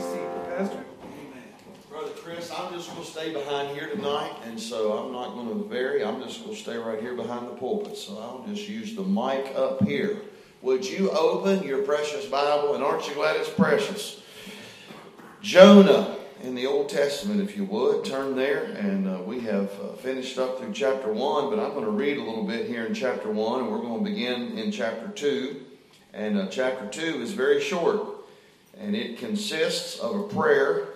Pastor. Brother Chris, I'm just going to stay behind here tonight, and so I'm not going to vary. I'm just going to stay right here behind the pulpit. So I'll just use the mic up here. Would you open your precious Bible, and aren't you glad it's precious? Jonah in the Old Testament, if you would, turn there, and uh, we have uh, finished up through chapter 1, but I'm going to read a little bit here in chapter 1, and we're going to begin in chapter 2. And uh, chapter 2 is very short, and it consists of a prayer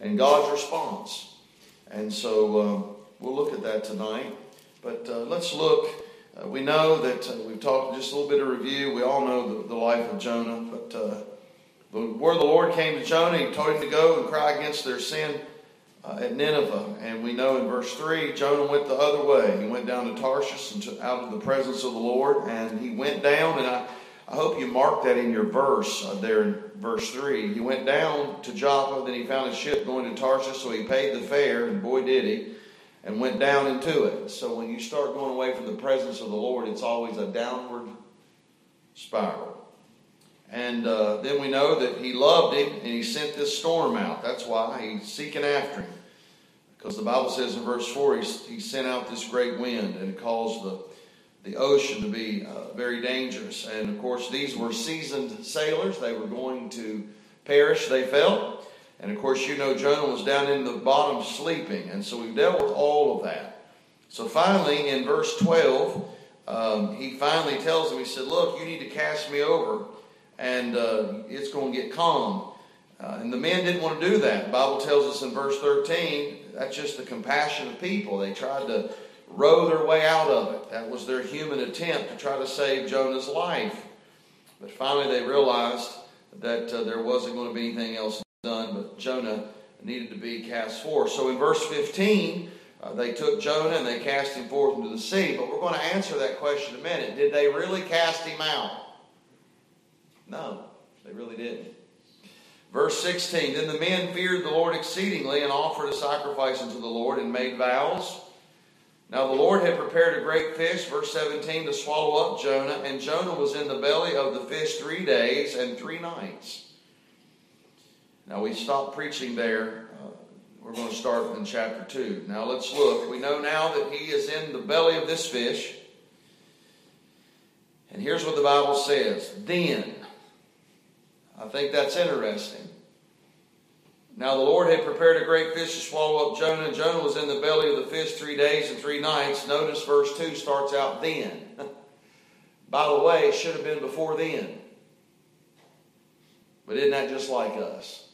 and God's response. And so uh, we'll look at that tonight. But uh, let's look. Uh, we know that uh, we've talked just a little bit of review. We all know the, the life of Jonah. But uh, the word of the Lord came to Jonah. He told him to go and cry against their sin uh, at Nineveh. And we know in verse 3, Jonah went the other way. He went down to Tarshish and out of the presence of the Lord. And he went down, and I, I hope you mark that in your verse there in verse 3. He went down to Joppa, then he found a ship going to Tarshish, so he paid the fare, and boy did he, and went down into it. So when you start going away from the presence of the Lord, it's always a downward spiral. And uh, then we know that he loved him, and he sent this storm out. That's why he's seeking after him. Because the Bible says in verse 4, he, he sent out this great wind, and caused the the ocean to be uh, very dangerous. And of course, these were seasoned sailors. They were going to perish, they felt. And of course, you know, Jonah was down in the bottom sleeping. And so we've dealt with all of that. So finally, in verse 12, um, he finally tells him, he said, Look, you need to cast me over, and uh, it's going to get calm. Uh, and the men didn't want to do that. The Bible tells us in verse 13, that's just the compassion of people. They tried to row their way out of it. That was their human attempt to try to save Jonah's life. But finally, they realized that uh, there wasn't going to be anything else done, but Jonah needed to be cast forth. So in verse 15, uh, they took Jonah and they cast him forth into the sea. But we're going to answer that question in a minute. Did they really cast him out? No, they really didn't. Verse 16 Then the men feared the Lord exceedingly and offered a sacrifice unto the Lord and made vows. Now the Lord had prepared a great fish, verse 17, to swallow up Jonah, and Jonah was in the belly of the fish three days and three nights. Now we stopped preaching there. Uh, we're going to start in chapter 2. Now let's look. We know now that he is in the belly of this fish. And here's what the Bible says. Then, I think that's interesting. Now the Lord had prepared a great fish to swallow up Jonah, Jonah was in the belly of the fish three days and three nights. Notice verse 2 starts out then. By the way, it should have been before then. But isn't that just like us?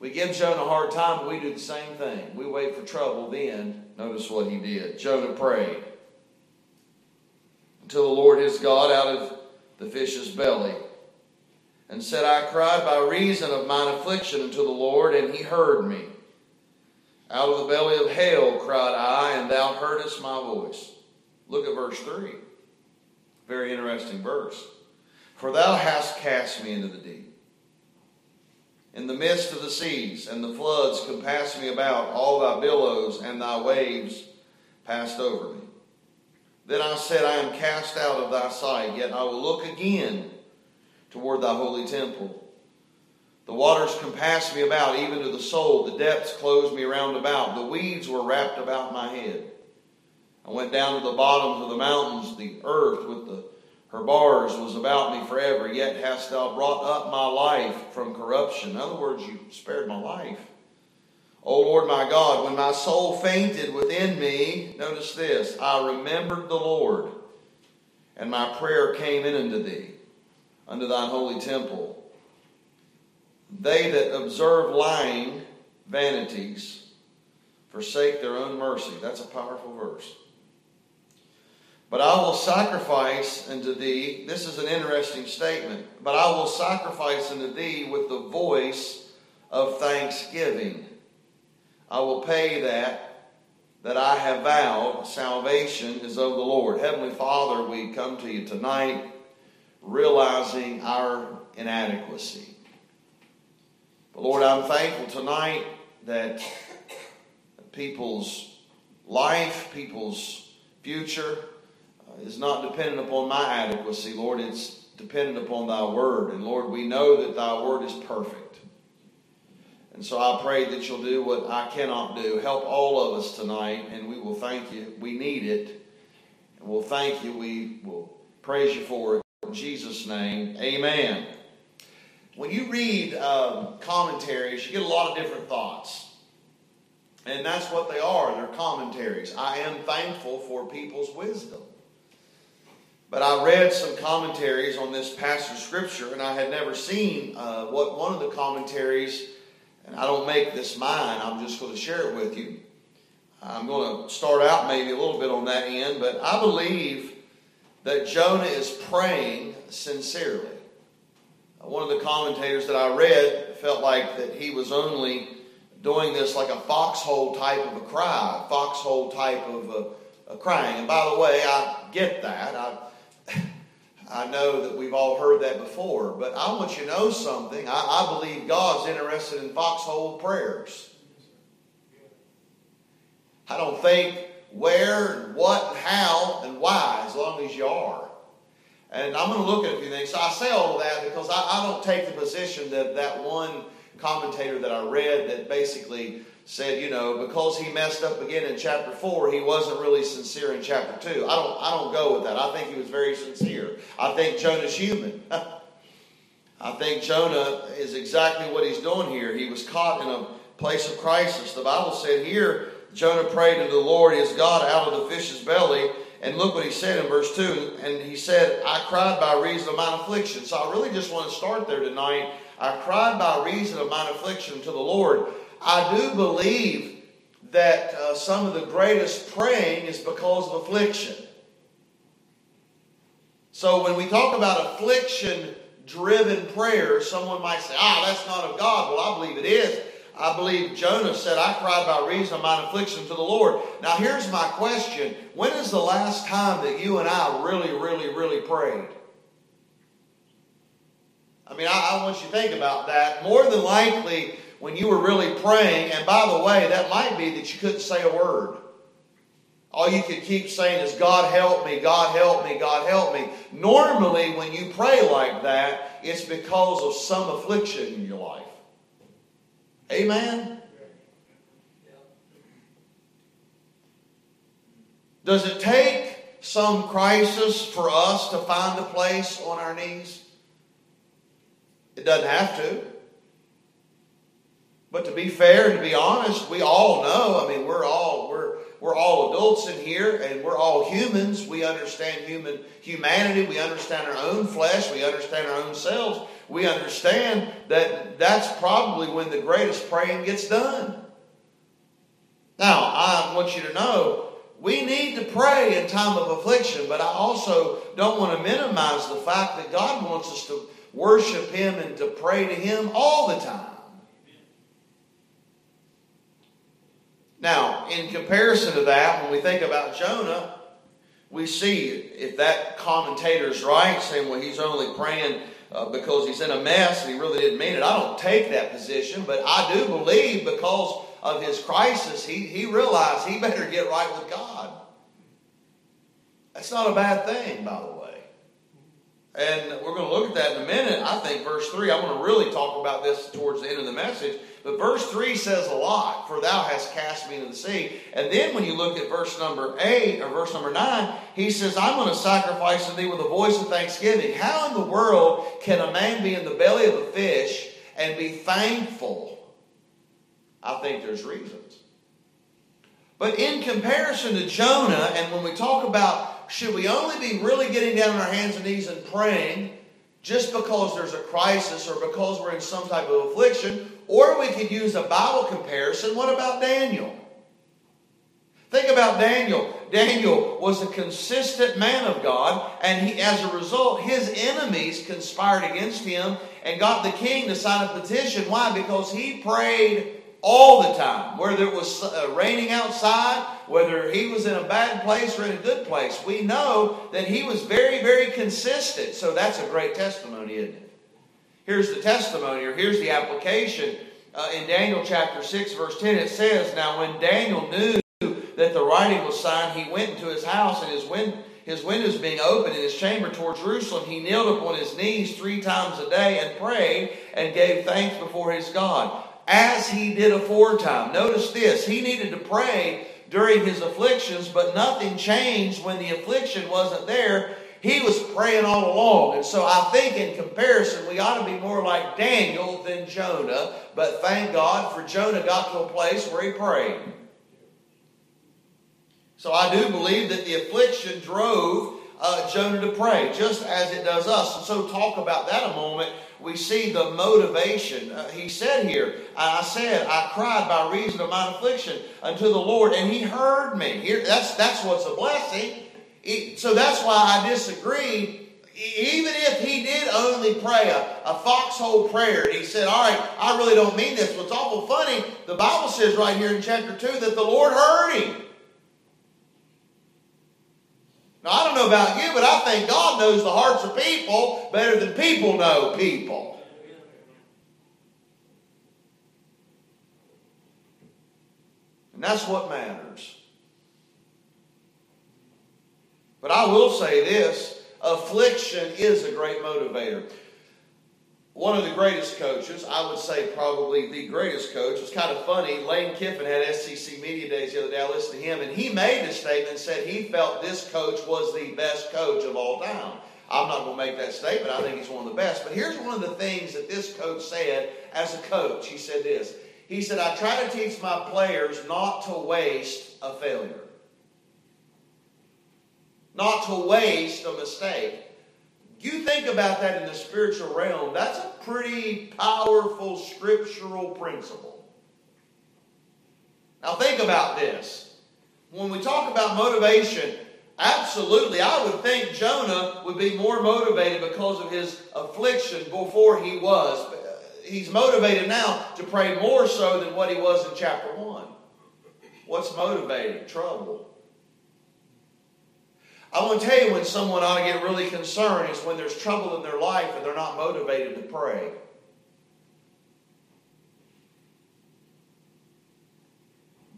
We give Jonah a hard time, but we do the same thing. We wait for trouble, then notice what he did. Jonah prayed until the Lord his God out of the fish's belly and said, I cried by reason of mine affliction unto the Lord, and he heard me. Out of the belly of hell cried I, and thou heardest my voice. Look at verse 3. Very interesting verse. For thou hast cast me into the deep. In the midst of the seas, and the floods compassed me about, all thy billows and thy waves passed over me. Then I said, I am cast out of thy sight, yet I will look again toward thy holy temple. The waters compassed me about, even to the soul. The depths closed me round about. The weeds were wrapped about my head. I went down to the bottoms of the mountains. The earth with the, her bars was about me forever. Yet hast thou brought up my life from corruption. In other words, you spared my life. O Lord my God, when my soul fainted within me, notice this, I remembered the Lord, and my prayer came in unto thee unto thine holy temple. They that observe lying vanities forsake their own mercy. That's a powerful verse. But I will sacrifice unto thee, this is an interesting statement, but I will sacrifice unto thee with the voice of thanksgiving. I will pay that that I have vowed. Salvation is of the Lord. Heavenly Father, we come to you tonight realizing our inadequacy. But Lord, I'm thankful tonight that people's life, people's future uh, is not dependent upon my adequacy, Lord. It's dependent upon thy word. And Lord, we know that thy word is perfect. And so I pray that you'll do what I cannot do. Help all of us tonight, and we will thank you. We need it. And we'll thank you. We will praise you for it. In Jesus' name, amen. When you read um, commentaries, you get a lot of different thoughts. And that's what they are. They're commentaries. I am thankful for people's wisdom. But I read some commentaries on this passage of Scripture, and I had never seen uh, what one of the commentaries, and I don't make this mine, I'm just going to share it with you. I'm going to start out maybe a little bit on that end, but I believe that Jonah is praying sincerely. Uh, one of the commentators that I read felt like that he was only doing this like a foxhole type of a cry, a foxhole type of a, a crying. And by the way, I get that. I, I know that we've all heard that before, but I want you to know something. I, I believe God's interested in foxhole prayers. I don't think where and what and how and why, as long as you are. And I'm going to look at a few things. So I say all of that because I, I don't take the position that that one commentator that I read that basically said, you know, because he messed up again in chapter four, he wasn't really sincere in chapter two. I don't, I don't go with that. I think he was very sincere. I think Jonah's human. I think Jonah is exactly what he's doing here. He was caught in a place of crisis. The Bible said here, Jonah prayed unto the Lord his God out of the fish's belly. And look what he said in verse 2. And he said, I cried by reason of mine affliction. So I really just want to start there tonight. I cried by reason of mine affliction to the Lord. I do believe that uh, some of the greatest praying is because of affliction. So when we talk about affliction driven prayer, someone might say, ah, that's not of God. Well, I believe it is. I believe Jonah said, I cried by reason of mine affliction to the Lord. Now, here's my question When is the last time that you and I really, really, really prayed? I mean, I, I want you to think about that. More than likely, when you were really praying, and by the way, that might be that you couldn't say a word. All you could keep saying is, God help me, God help me, God help me. Normally, when you pray like that, it's because of some affliction in your life. Amen? Does it take some crisis for us to find a place on our knees? It doesn't have to. But to be fair and to be honest, we all know, I mean, we're all we're we're all adults in here and we're all humans. We understand human humanity, we understand our own flesh, we understand our own selves. We understand that that's probably when the greatest praying gets done. Now, I want you to know we need to pray in time of affliction, but I also don't want to minimize the fact that God wants us to worship Him and to pray to Him all the time. Now, in comparison to that, when we think about Jonah, we see if that commentator's right, saying, well, he's only praying uh, because he's in a mess and he really didn't mean it. I don't take that position, but I do believe because of his crisis, he, he realized he better get right with God. That's not a bad thing, by the way. And we're going to look at that in a minute. I think verse 3, I want to really talk about this towards the end of the message. But verse 3 says a lot, for thou hast cast me into the sea. And then when you look at verse number 8 or verse number 9, he says, I'm going to sacrifice to thee with a voice of thanksgiving. How in the world can a man be in the belly of a fish and be thankful? I think there's reasons. But in comparison to Jonah, and when we talk about should we only be really getting down on our hands and knees and praying just because there's a crisis or because we're in some type of affliction, or we could use a Bible comparison. What about Daniel? Think about Daniel. Daniel was a consistent man of God, and he, as a result, his enemies conspired against him and got the king to sign a petition. Why? Because he prayed all the time, whether it was uh, raining outside, whether he was in a bad place or in a good place. We know that he was very, very consistent. So that's a great testimony, isn't it? Here's the testimony, or here's the application. Uh, in Daniel chapter 6, verse 10, it says, Now when Daniel knew that the writing was signed, he went into his house, and his, win- his windows being open in his chamber toward Jerusalem, he kneeled upon his knees three times a day and prayed and gave thanks before his God. as he did aforetime. Notice this. He needed to pray during his afflictions, but nothing changed when the affliction wasn't there. He was praying all along. And so I think in comparison, we ought to be more like Daniel than Jonah. But thank God for Jonah got to a place where he prayed. So I do believe that the affliction drove uh, Jonah to pray, just as it does us. And so talk about that a moment we see the motivation. Uh, he said here, I said, I cried by reason of my affliction unto the Lord, and he heard me. Here, that's, that's what's a blessing. So that's why I disagree. Even if he did only pray a, a foxhole prayer, he said, All right, I really don't mean this. What's awful funny, the Bible says right here in chapter 2 that the Lord heard him. Now, I don't know about you, but I think God knows the hearts of people better than people know people. And that's what matters. But I will say this affliction is a great motivator one of the greatest coaches, I would say probably the greatest coach. It's kind of funny. Lane Kiffin had SEC Media Days the other day. I listened to him, and he made a statement and said he felt this coach was the best coach of all time. I'm not going to make that statement. I think he's one of the best. But here's one of the things that this coach said as a coach. He said this. He said, I try to teach my players not to waste a failure, not to waste a mistake. You think about that in the spiritual realm, that's a pretty powerful scriptural principle. Now, think about this. When we talk about motivation, absolutely, I would think Jonah would be more motivated because of his affliction before he was. He's motivated now to pray more so than what he was in chapter 1. What's motivating? Trouble. I want to tell you when someone ought to get really concerned is when there's trouble in their life and they're not motivated to pray.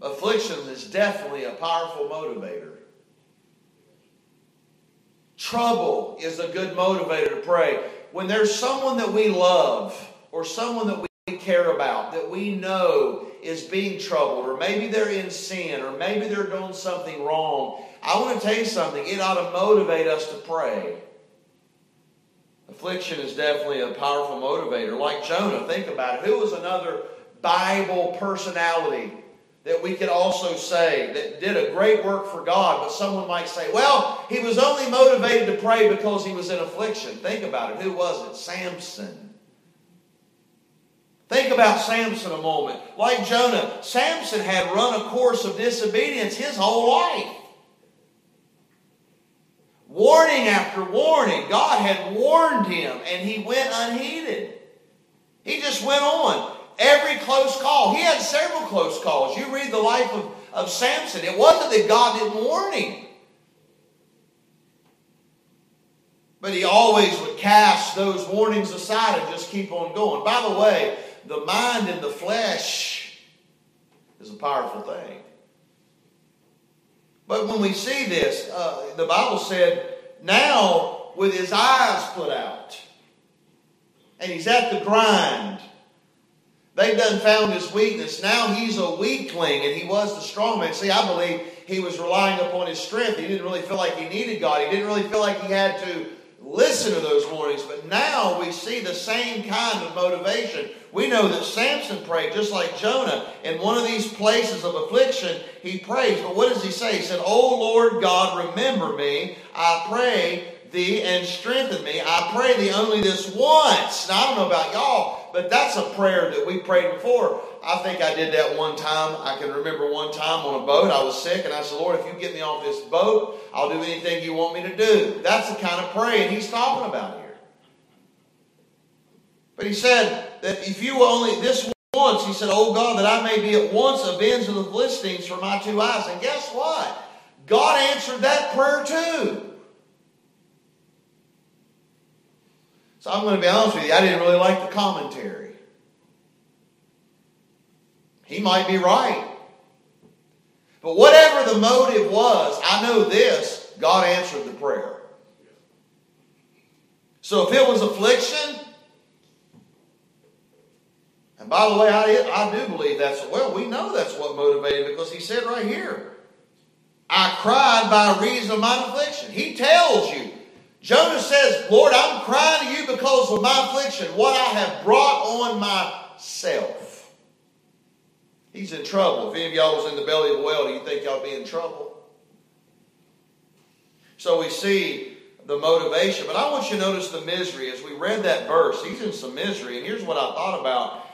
Affliction is definitely a powerful motivator. Trouble is a good motivator to pray. When there's someone that we love or someone that we care about that we know is being troubled, or maybe they're in sin, or maybe they're doing something wrong, I want to tell you something. It ought to motivate us to pray. Affliction is definitely a powerful motivator. Like Jonah, think about it. Who was another Bible personality that we could also say that did a great work for God, but someone might say, well, he was only motivated to pray because he was in affliction. Think about it. Who was it? Samson. Think about Samson a moment. Like Jonah, Samson had run a course of disobedience his whole life. Warning after warning. God had warned him, and he went unheeded. He just went on. Every close call. He had several close calls. You read the life of, of Samson. It wasn't that God didn't warn him. But he always would cast those warnings aside and just keep on going. By the way, the mind and the flesh is a powerful thing. But when we see this, uh, the Bible said, now with his eyes put out, and he's at the grind. They've done found his weakness. Now he's a weakling, and he was the strong man. See, I believe he was relying upon his strength. He didn't really feel like he needed God. He didn't really feel like he had to listen to those warnings. But now we see the same kind of motivation. We know that Samson prayed just like Jonah. In one of these places of affliction, he prays. But what does he say? He said, Oh Lord God, remember me. I pray thee and strengthen me. I pray thee only this once. Now, I don't know about y'all, but that's a prayer that we prayed before. I think I did that one time. I can remember one time on a boat. I was sick, and I said, Lord, if you get me off this boat, I'll do anything you want me to do. That's the kind of praying he's talking about here. But he said that if you only this once, he said, Oh God, that I may be at once avenged of the Philistines for my two eyes. And guess what? God answered that prayer too. So I'm going to be honest with you, I didn't really like the commentary. He might be right. But whatever the motive was, I know this God answered the prayer. So if it was affliction, And by the way, I, I do believe that's, well, we know that's what motivated because he said right here, I cried by reason of my affliction. He tells you. Jonah says, Lord, I'm crying of my affliction, what I have brought on myself. He's in trouble. If any of y'all was in the belly of the whale, do you think y'all be in trouble? So we see the motivation, but I want you to notice the misery. As we read that verse, he's in some misery. And here's what I thought about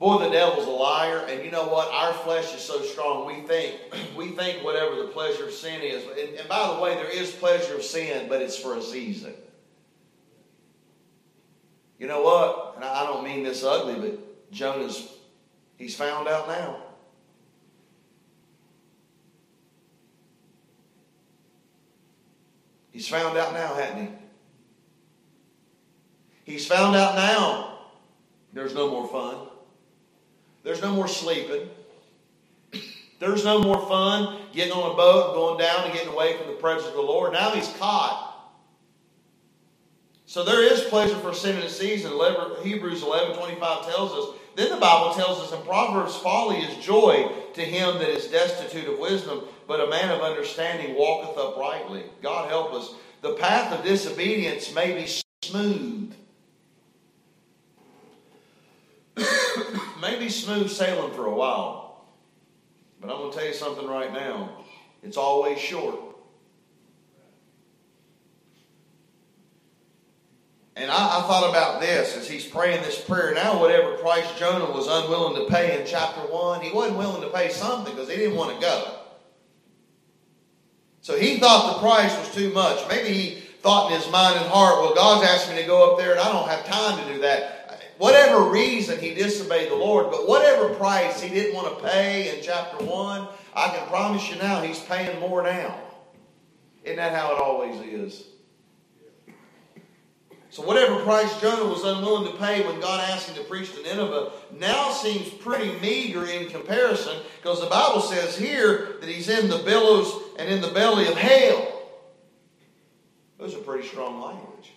Boy, the devil's a liar, and you know what? Our flesh is so strong. We think we think whatever the pleasure of sin is. And, and by the way, there is pleasure of sin, but it's for a season. You know what? And I don't mean this ugly, but Jonah's he's found out now. He's found out now, hasn't he? He's found out now. There's no more fun. There's no more sleeping. There's no more fun getting on a boat and going down and getting away from the presence of the Lord. Now he's caught. So there is pleasure for sin in season. Hebrews 11 25 tells us. Then the Bible tells us in Proverbs, folly is joy to him that is destitute of wisdom, but a man of understanding walketh uprightly. God help us. The path of disobedience may be smooth, Maybe smooth sailing for a while. But I'm going to tell you something right now. It's always short. And I, I, thought about this as he's praying this prayer. Now, whatever price Jonah was unwilling to pay in chapter 1, he wasn't willing to pay something because he didn't want to go. So he thought the price was too much. Maybe he thought in his mind and heart, well, God's asked me to go up there and I don't have time to do that whatever reason he disobeyed the Lord, but whatever price he didn't want to pay in chapter 1, I can promise you now he's paying more now. Isn't that how it always is? So, whatever price Jonah was unwilling to pay when God asked him to preach to Nineveh now seems pretty meager in comparison because the Bible says here that he's in the billows and in the belly of hell. Those are pretty strong language.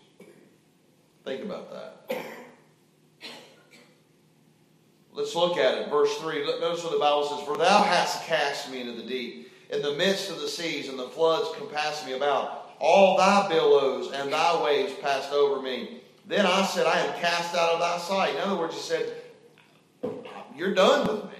Think about that. Let's look at it. Verse 3. Notice what the Bible says For thou hast cast me into the deep, in the midst of the seas, and the floods compass me about. All thy billows and thy waves passed over me. Then I said, I am cast out of thy sight. In other words, he said, You're done with me.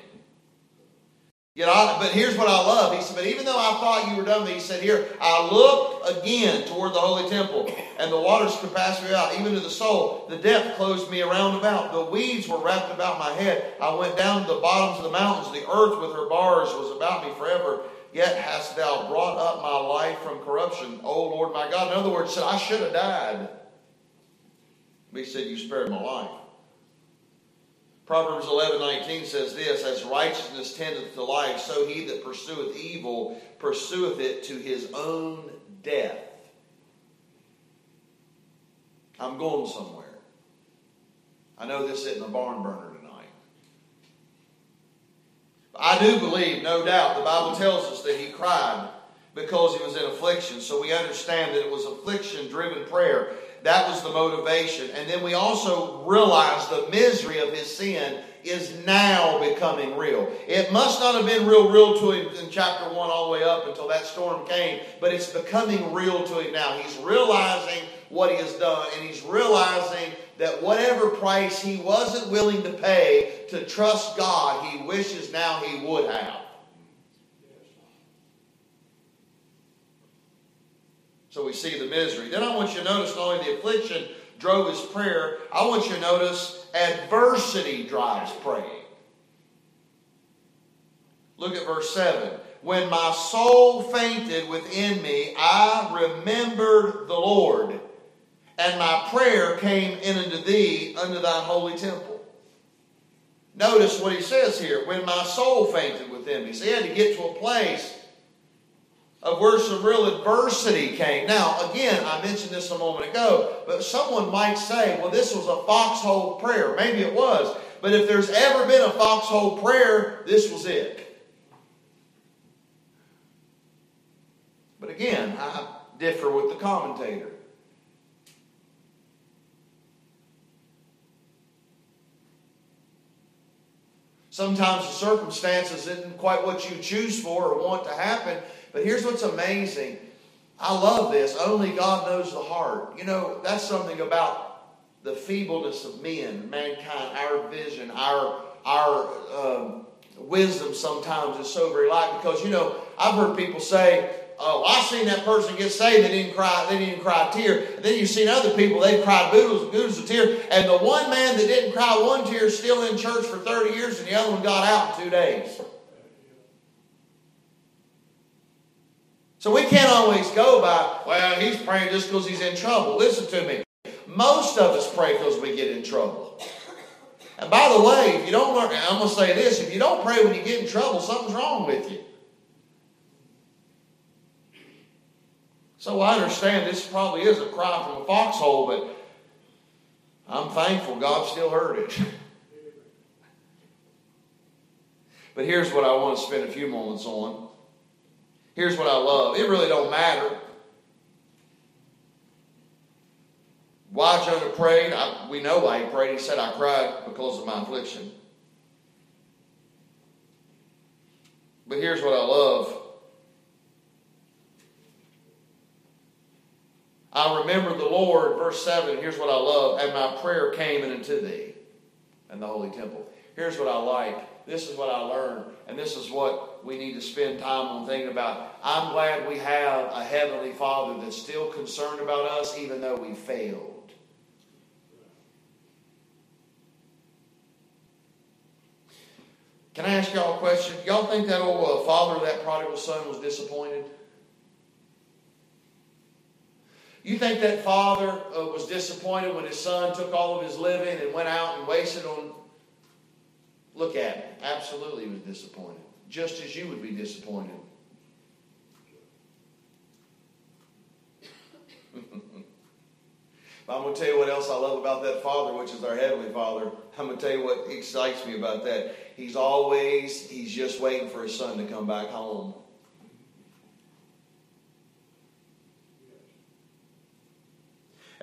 Yet I, but here's what I love. He said, But even though I thought you were done with me, he said, Here, I looked again toward the holy temple, and the waters compassed me out, even to the soul. The depth closed me around about. The weeds were wrapped about my head. I went down to the bottoms of the mountains. The earth with her bars was about me forever. Yet hast thou brought up my life from corruption, O Lord my God. In other words, said, I should have died. But he said, You spared my life. Proverbs 11 19 says this As righteousness tendeth to life, so he that pursueth evil pursueth it to his own death. I'm going somewhere. I know this isn't a barn burner. I do believe, no doubt, the Bible tells us that he cried because he was in affliction. So we understand that it was affliction driven prayer. That was the motivation. And then we also realize the misery of his sin is now becoming real. It must not have been real, real to him in chapter 1 all the way up until that storm came, but it's becoming real to him now. He's realizing what he has done, and he's realizing that whatever price he wasn't willing to pay to trust God, he wishes now he would have. So we see the misery. Then I want you to notice not only the affliction drove his prayer, I want you to notice adversity drives praying. Look at verse 7. When my soul fainted within me, I remembered the Lord, and my prayer came in unto thee unto thy holy temple. Notice what he says here. When my soul fainted within me. So he had to get to a place of where some real adversity came. Now, again, I mentioned this a moment ago, but someone might say, well, this was a foxhole prayer. Maybe it was. But if there's ever been a foxhole prayer, this was it. But again, I differ with the commentator. Sometimes the circumstances isn't quite what you choose for or want to happen. But here's what's amazing. I love this. Only God knows the heart. You know, that's something about the feebleness of men, mankind, our vision, our our um, wisdom sometimes is so very light. Because you know, I've heard people say, "Oh, I've seen that person get saved. They didn't cry. They didn't cry a tear." And then you've seen other people. They've cried boodles, and oodles of tears. And the one man that didn't cry one tear is still in church for thirty years, and the other one got out in two days. So we can't always go by, well, he's praying just because he's in trouble. Listen to me. Most of us pray because we get in trouble. And by the way, if you don't learn, I'm going to say this if you don't pray when you get in trouble, something's wrong with you. So I understand this probably is a cry from a foxhole, but I'm thankful God still heard it. but here's what I want to spend a few moments on. Here's what I love. It really don't matter. Why Jonah prayed, I, we know why he prayed. He said, I cried because of my affliction. But here's what I love. I remember the Lord, verse 7, here's what I love. And my prayer came into thee and the holy temple. Here's what I like. This is what I learned. And this is what we need to spend time on thinking about. I'm glad we have a Heavenly Father that's still concerned about us, even though we failed. Can I ask y'all a question? Y'all think that old uh, father of that prodigal son was disappointed? You think that father uh, was disappointed when his son took all of his living and went out and wasted on Look at me. Absolutely, he was disappointed. Just as you would be disappointed. I'm going to tell you what else I love about that Father, which is our Heavenly Father. I'm going to tell you what excites me about that. He's always, he's just waiting for his son to come back home.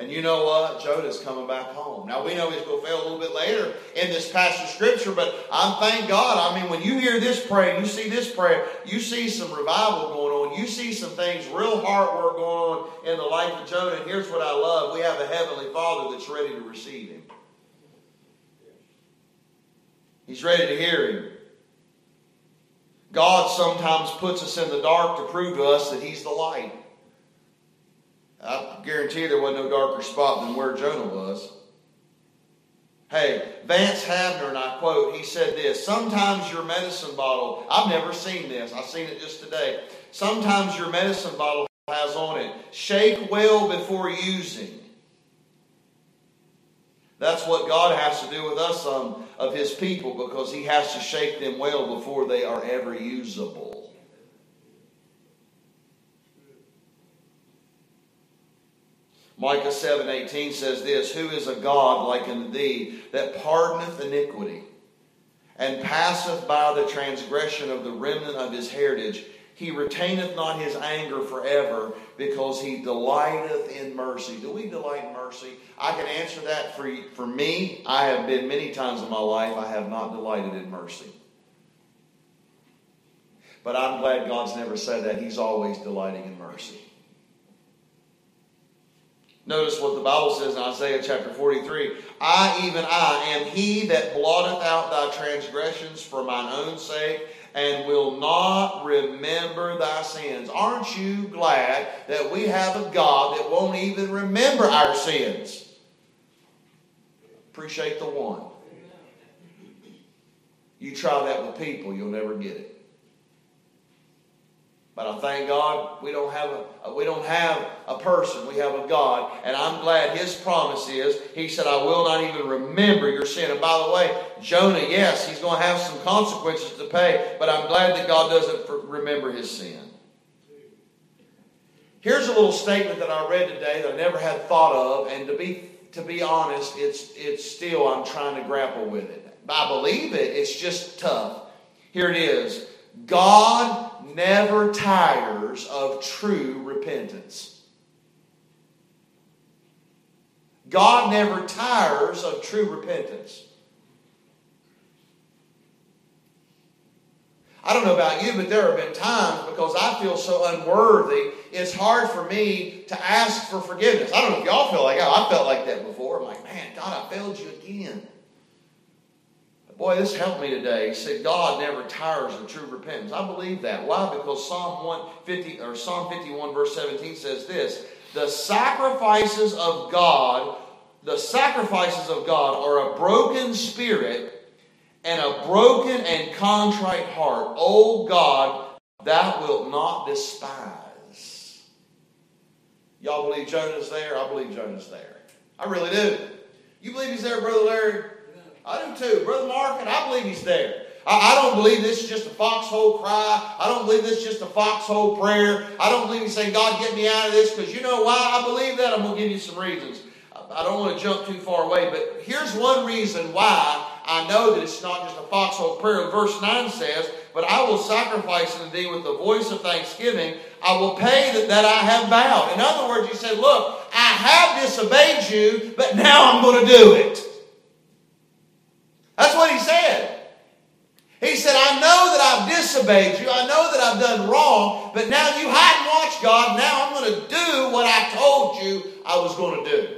And you know what? Jonah's coming back home. Now we know he's going to fail a little bit later in this passage of scripture, but I'm thank God. I mean, when you hear this prayer, you see this prayer, you see some revival going on. You see some things, real hard work going on in the life of Jonah. And here's what I love: we have a heavenly Father that's ready to receive him. He's ready to hear him. God sometimes puts us in the dark to prove to us that He's the light. I guarantee there wasn't no darker spot than where Jonah was. Hey, Vance Havner, and I quote, he said this Sometimes your medicine bottle, I've never seen this, I've seen it just today. Sometimes your medicine bottle has on it, shake well before using. That's what God has to do with us, some of His people, because He has to shake them well before they are ever usable. Micah 7 18 says this Who is a God like unto thee that pardoneth iniquity and passeth by the transgression of the remnant of his heritage? He retaineth not his anger forever because he delighteth in mercy. Do we delight in mercy? I can answer that for, for me. I have been many times in my life, I have not delighted in mercy. But I'm glad God's never said that. He's always delighting in mercy. Notice what the Bible says in Isaiah chapter 43 I, even I, am he that blotteth out thy transgressions for mine own sake, and will not remember thy sins. Aren't you glad that we have a God that won't even remember our sins? Appreciate the one. You try that with people, you'll never get it. But I thank God we don't have a we don't have a person. We have a God, and I'm glad His promise is. He said, "I will not even remember your sin." And by the way, Jonah, yes, he's going to have some consequences to pay, but I'm glad that God doesn't remember his sin. Here's a little statement that I read today that I never had thought of, and to be to be honest, it's it's still I'm trying to grapple with it. I believe it. It's just tough. Here it is. God never tires of true repentance. God never tires of true repentance. I don't know about you, but there have been times because I feel so unworthy, it's hard for me to ask for forgiveness. I don't know if y'all feel like that. I felt like that before. I'm like, man, God, I failed you again. Boy, this helped me today. He said, God never tires of true repentance. I believe that. Why? Because Psalm 150 or Psalm 51, verse 17 says this: the sacrifices of God, the sacrifices of God are a broken spirit and a broken and contrite heart, O God, thou wilt not despise. Y'all believe Jonah's there? I believe Jonah's there. I really do. You believe he's there, Brother Larry? I do too. Brother Mark, and I believe he's there. I, I don't believe this is just a foxhole cry. I don't believe this is just a foxhole prayer. I don't believe he's saying, God, get me out of this, because you know why I believe that? I'm going to give you some reasons. I don't want to jump too far away, but here's one reason why I know that it's not just a foxhole prayer. Verse 9 says, But I will sacrifice unto thee with the voice of thanksgiving. I will pay that, that I have vowed. In other words, he said, Look, I have disobeyed you, but now I'm going to do it. That's what he said. He said, I know that I've disobeyed you. I know that I've done wrong, but now you hide and watch, God. Now I'm going to do what I told you I was going to do.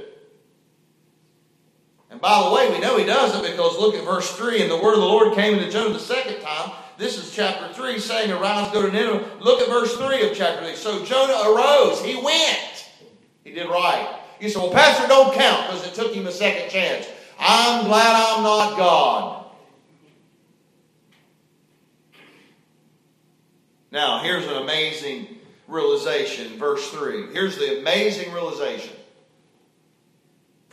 And by the way, we know he does it because look at verse 3. And the word of the Lord came into Jonah the second time. This is chapter 3 saying, Arise, go to Nineveh. Look at verse 3 of chapter 3. So Jonah arose. He went. He did right. You say, Well, Pastor, don't count because it took him a second chance. I'm glad I'm not God. Now, here's an amazing realization. Verse 3. Here's the amazing realization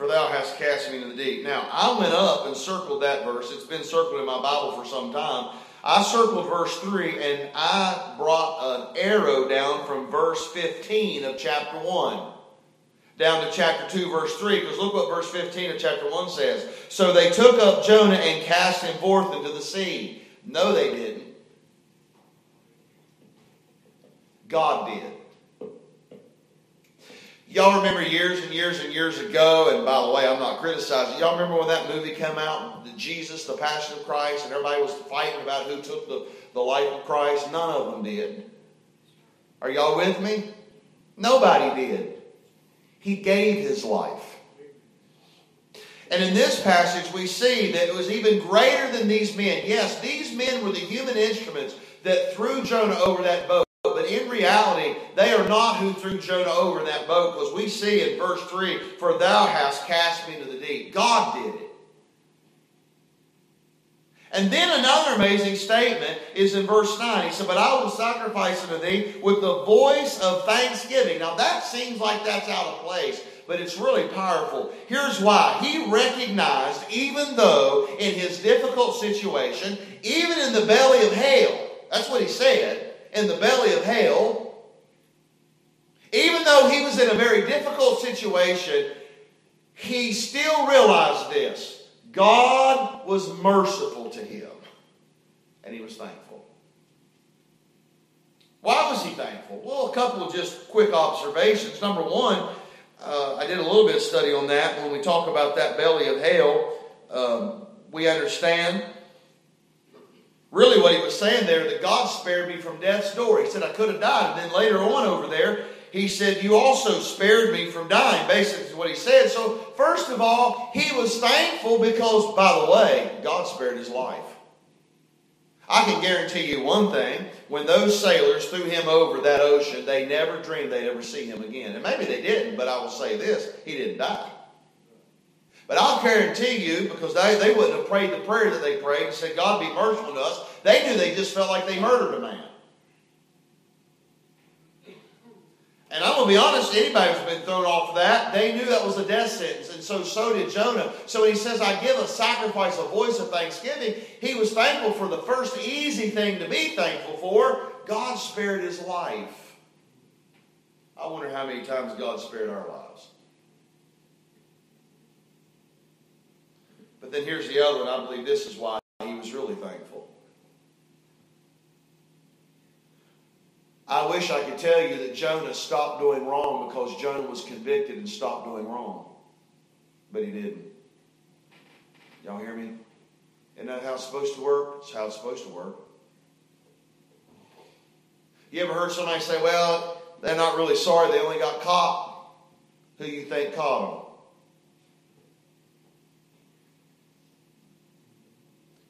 for thou hast cast me into the deep. Now, I went up and circled that verse. It's been circled in my Bible for some time. I circled verse 3 and I brought an arrow down from verse 15 of chapter 1 down to chapter 2, verse 3, because look what verse 15 of chapter 1 says. So they took up Jonah and cast him forth into the sea. No, they didn't. God did. Y'all remember years and years and years ago, and by the way, I'm not criticizing. Y'all remember when that movie came out, the Jesus, the Passion of Christ, and everybody was fighting about who took the, the life of Christ? None of them did. Are y'all with me? Nobody did. He gave his life. And in this passage, we see that it was even greater than these men. Yes, these men were the human instruments that threw Jonah over that boat. But in reality, they are not who threw Jonah over in that boat, because we see in verse 3 For thou hast cast me into the deep. God did it. And then another amazing statement is in verse 9. He said, But I will sacrifice unto thee with the voice of thanksgiving. Now that seems like that's out of place, but it's really powerful. Here's why. He recognized, even though in his difficult situation, even in the belly of hell, that's what he said, in the belly of hell, even though he was in a very difficult situation, he still realized this God was merciful to him, and he was thankful. Why was he thankful? Well, a couple of just quick observations. Number one, uh, I did a little bit of study on that. When we talk about that belly of hell, um, we understand Really, what he was saying there, that God spared me from death's door. He said, I could have died. And then later on over there, he said, You also spared me from dying. Basically, is what he said. So, first of all, he was thankful because, by the way, God spared his life. I can guarantee you one thing when those sailors threw him over that ocean, they never dreamed they'd ever see him again. And maybe they didn't, but I will say this he didn't die. But I'll guarantee you, because they, they wouldn't have prayed the prayer that they prayed and said, God be merciful to us, they knew they just felt like they murdered a man. And I'm going to be honest, anybody who's been thrown off of that, they knew that was a death sentence, and so so did Jonah. So when he says, I give a sacrifice, a voice of thanksgiving, he was thankful for the first easy thing to be thankful for God spared his life. I wonder how many times God spared our lives. But then here's the other one. I believe this is why he was really thankful. I wish I could tell you that Jonah stopped doing wrong because Jonah was convicted and stopped doing wrong. But he didn't. Y'all hear me? Isn't that how it's supposed to work? It's how it's supposed to work. You ever heard somebody say, well, they're not really sorry, they only got caught? Who you think caught them?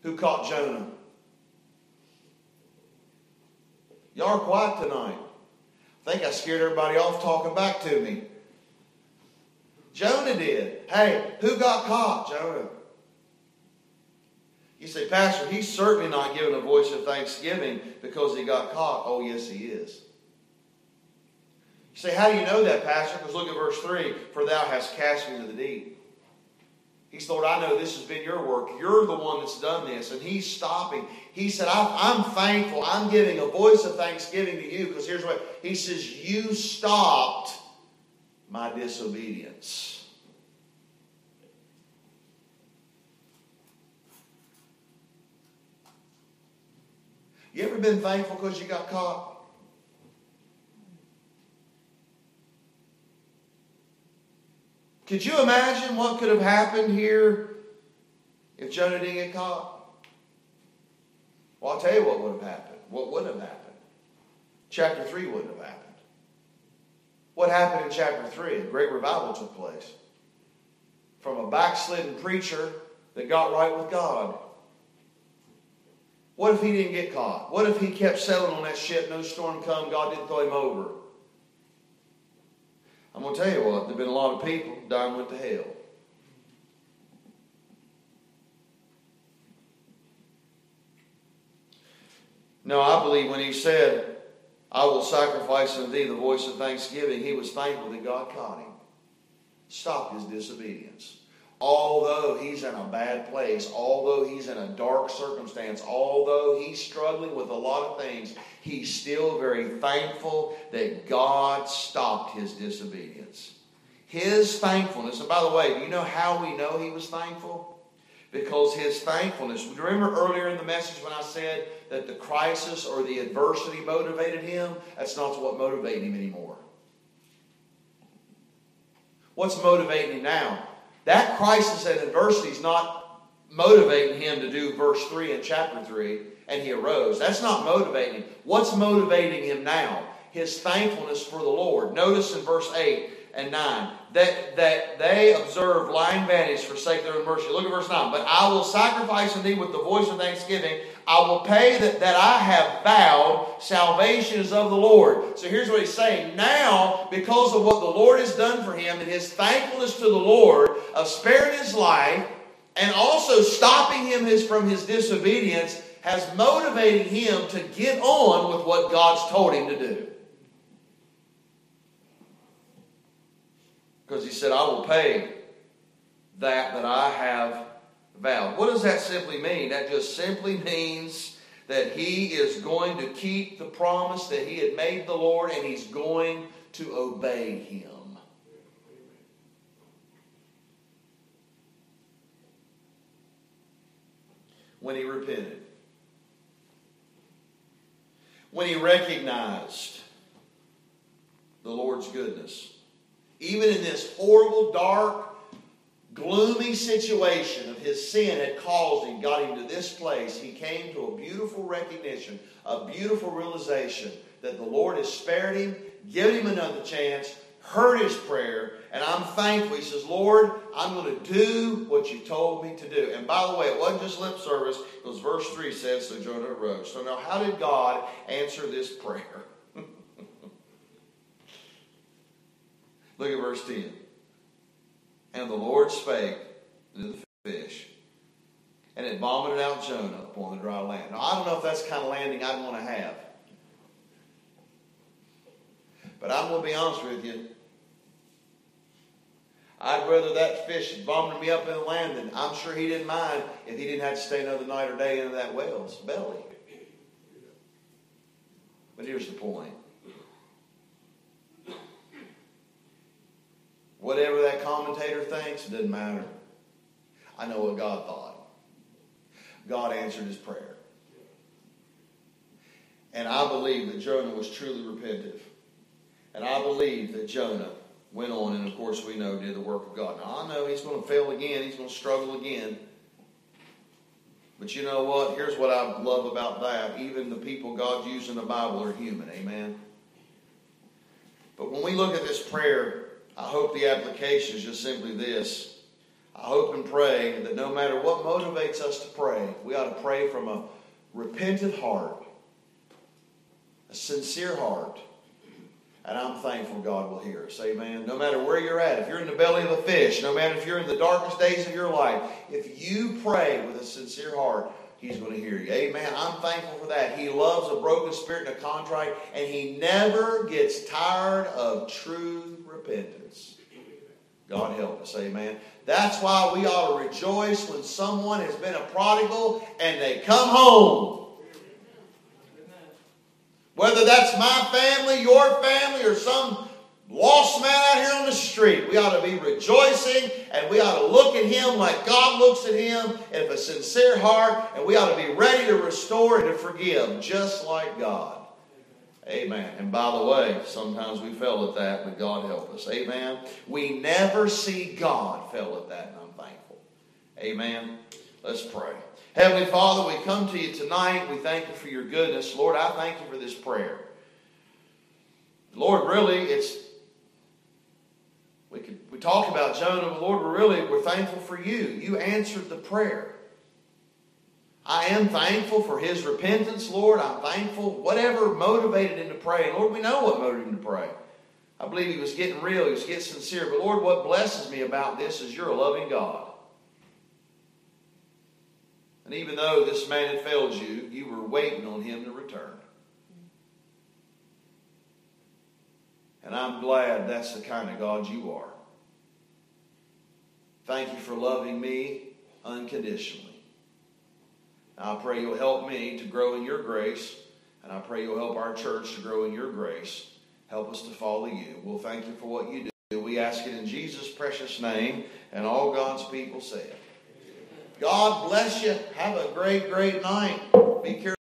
Who caught Jonah? Y'all are quiet tonight. I think I scared everybody off talking back to me. Jonah did. Hey, who got caught? Jonah. You say, Pastor, he's certainly not giving a voice of thanksgiving because he got caught. Oh, yes, he is. You say, How do you know that, Pastor? Because look at verse 3 For thou hast cast me into the deep. He's Lord, I know this has been your work. You're the one that's done this. And he's stopping. He said, I'm thankful. I'm giving a voice of thanksgiving to you because here's what he says, You stopped my disobedience. You ever been thankful because you got caught? Could you imagine what could have happened here if Jonah didn't get caught? Well, I'll tell you what would have happened. What would have happened? Chapter 3 wouldn't have happened. What happened in chapter 3? A great revival took place. From a backslidden preacher that got right with God. What if he didn't get caught? What if he kept sailing on that ship, no storm come, God didn't throw him over? I'm going to tell you what, there have been a lot of people dying went to hell. No, I believe when he said, I will sacrifice unto thee the voice of thanksgiving, he was thankful that God caught him, stopped his disobedience. Although he's in a bad place, although he's in a dark circumstance, although he's struggling with a lot of things, he's still very thankful that God stopped his disobedience. His thankfulness, and by the way, do you know how we know he was thankful? Because his thankfulness, remember earlier in the message when I said that the crisis or the adversity motivated him? That's not what motivated him anymore. What's motivating him now? That crisis and adversity is not motivating him to do verse 3 in chapter 3, and he arose. That's not motivating him. What's motivating him now? His thankfulness for the Lord. Notice in verse 8 and 9 that, that they observe lying vantage for sake of their mercy. Look at verse 9. But I will sacrifice indeed with the voice of thanksgiving. I will pay that, that I have vowed. Salvation is of the Lord. So here's what he's saying. Now, because of what the Lord has done for him and his thankfulness to the Lord of sparing his life and also stopping him his, from his disobedience, has motivated him to get on with what God's told him to do. Because he said, I will pay that that I have vowed. What does that simply mean? That just simply means that he is going to keep the promise that he had made the Lord and he's going to obey him. When he repented, when he recognized the Lord's goodness even in this horrible, dark, gloomy situation of his sin had caused him, got him to this place, he came to a beautiful recognition, a beautiful realization that the Lord has spared him, given him another chance, heard his prayer, and I'm thankful. He says, Lord, I'm going to do what you told me to do. And by the way, it wasn't just lip service, because verse 3 says, So Jonah arose. So now, how did God answer this prayer? Look at verse 10. And the Lord spake to the fish, and it vomited out Jonah upon the dry land. Now, I don't know if that's the kind of landing I'd want to have. But I'm going to be honest with you. I'd rather that fish vomited me up in the land than I'm sure he didn't mind if he didn't have to stay another night or day in that whale's belly. But here's the point Whatever that commentator thinks, it doesn't matter. I know what God thought. God answered his prayer. And I believe that Jonah was truly repentive. And I believe that Jonah went on, and of course we know did the work of God. Now I know he's going to fail again, he's going to struggle again. But you know what? Here's what I love about that. Even the people God used in the Bible are human. Amen. But when we look at this prayer, I hope the application is just simply this. I hope and pray that no matter what motivates us to pray, we ought to pray from a repentant heart, a sincere heart. And I'm thankful God will hear us. Amen. No matter where you're at, if you're in the belly of a fish, no matter if you're in the darkest days of your life, if you pray with a sincere heart, He's going to hear you. Amen. I'm thankful for that. He loves a broken spirit and a contrite, and He never gets tired of true repentance. God help us. Amen. That's why we ought to rejoice when someone has been a prodigal and they come home. Whether that's my family, your family, or some lost man out here on the street, we ought to be rejoicing and we ought to look at him like God looks at him and with a sincere heart, and we ought to be ready to restore and to forgive just like God. Amen. And by the way, sometimes we fail at that, but God help us. Amen. We never see God fail at that, and I'm thankful. Amen. Let's pray. Heavenly Father, we come to you tonight. We thank you for your goodness. Lord, I thank you for this prayer. Lord, really, it's we could we talk about Jonah, Lord, we're really we're thankful for you. You answered the prayer. I am thankful for his repentance, Lord. I'm thankful, whatever motivated him to pray. Lord, we know what motivated him to pray. I believe he was getting real, he was getting sincere. But Lord, what blesses me about this is you're a loving God. And even though this man had failed you, you were waiting on him to return. And I'm glad that's the kind of God you are. Thank you for loving me unconditionally. I pray you'll help me to grow in your grace, and I pray you'll help our church to grow in your grace. Help us to follow you. We'll thank you for what you do. We ask it in Jesus' precious name, and all God's people say it. God bless you. Have a great, great night. Be careful.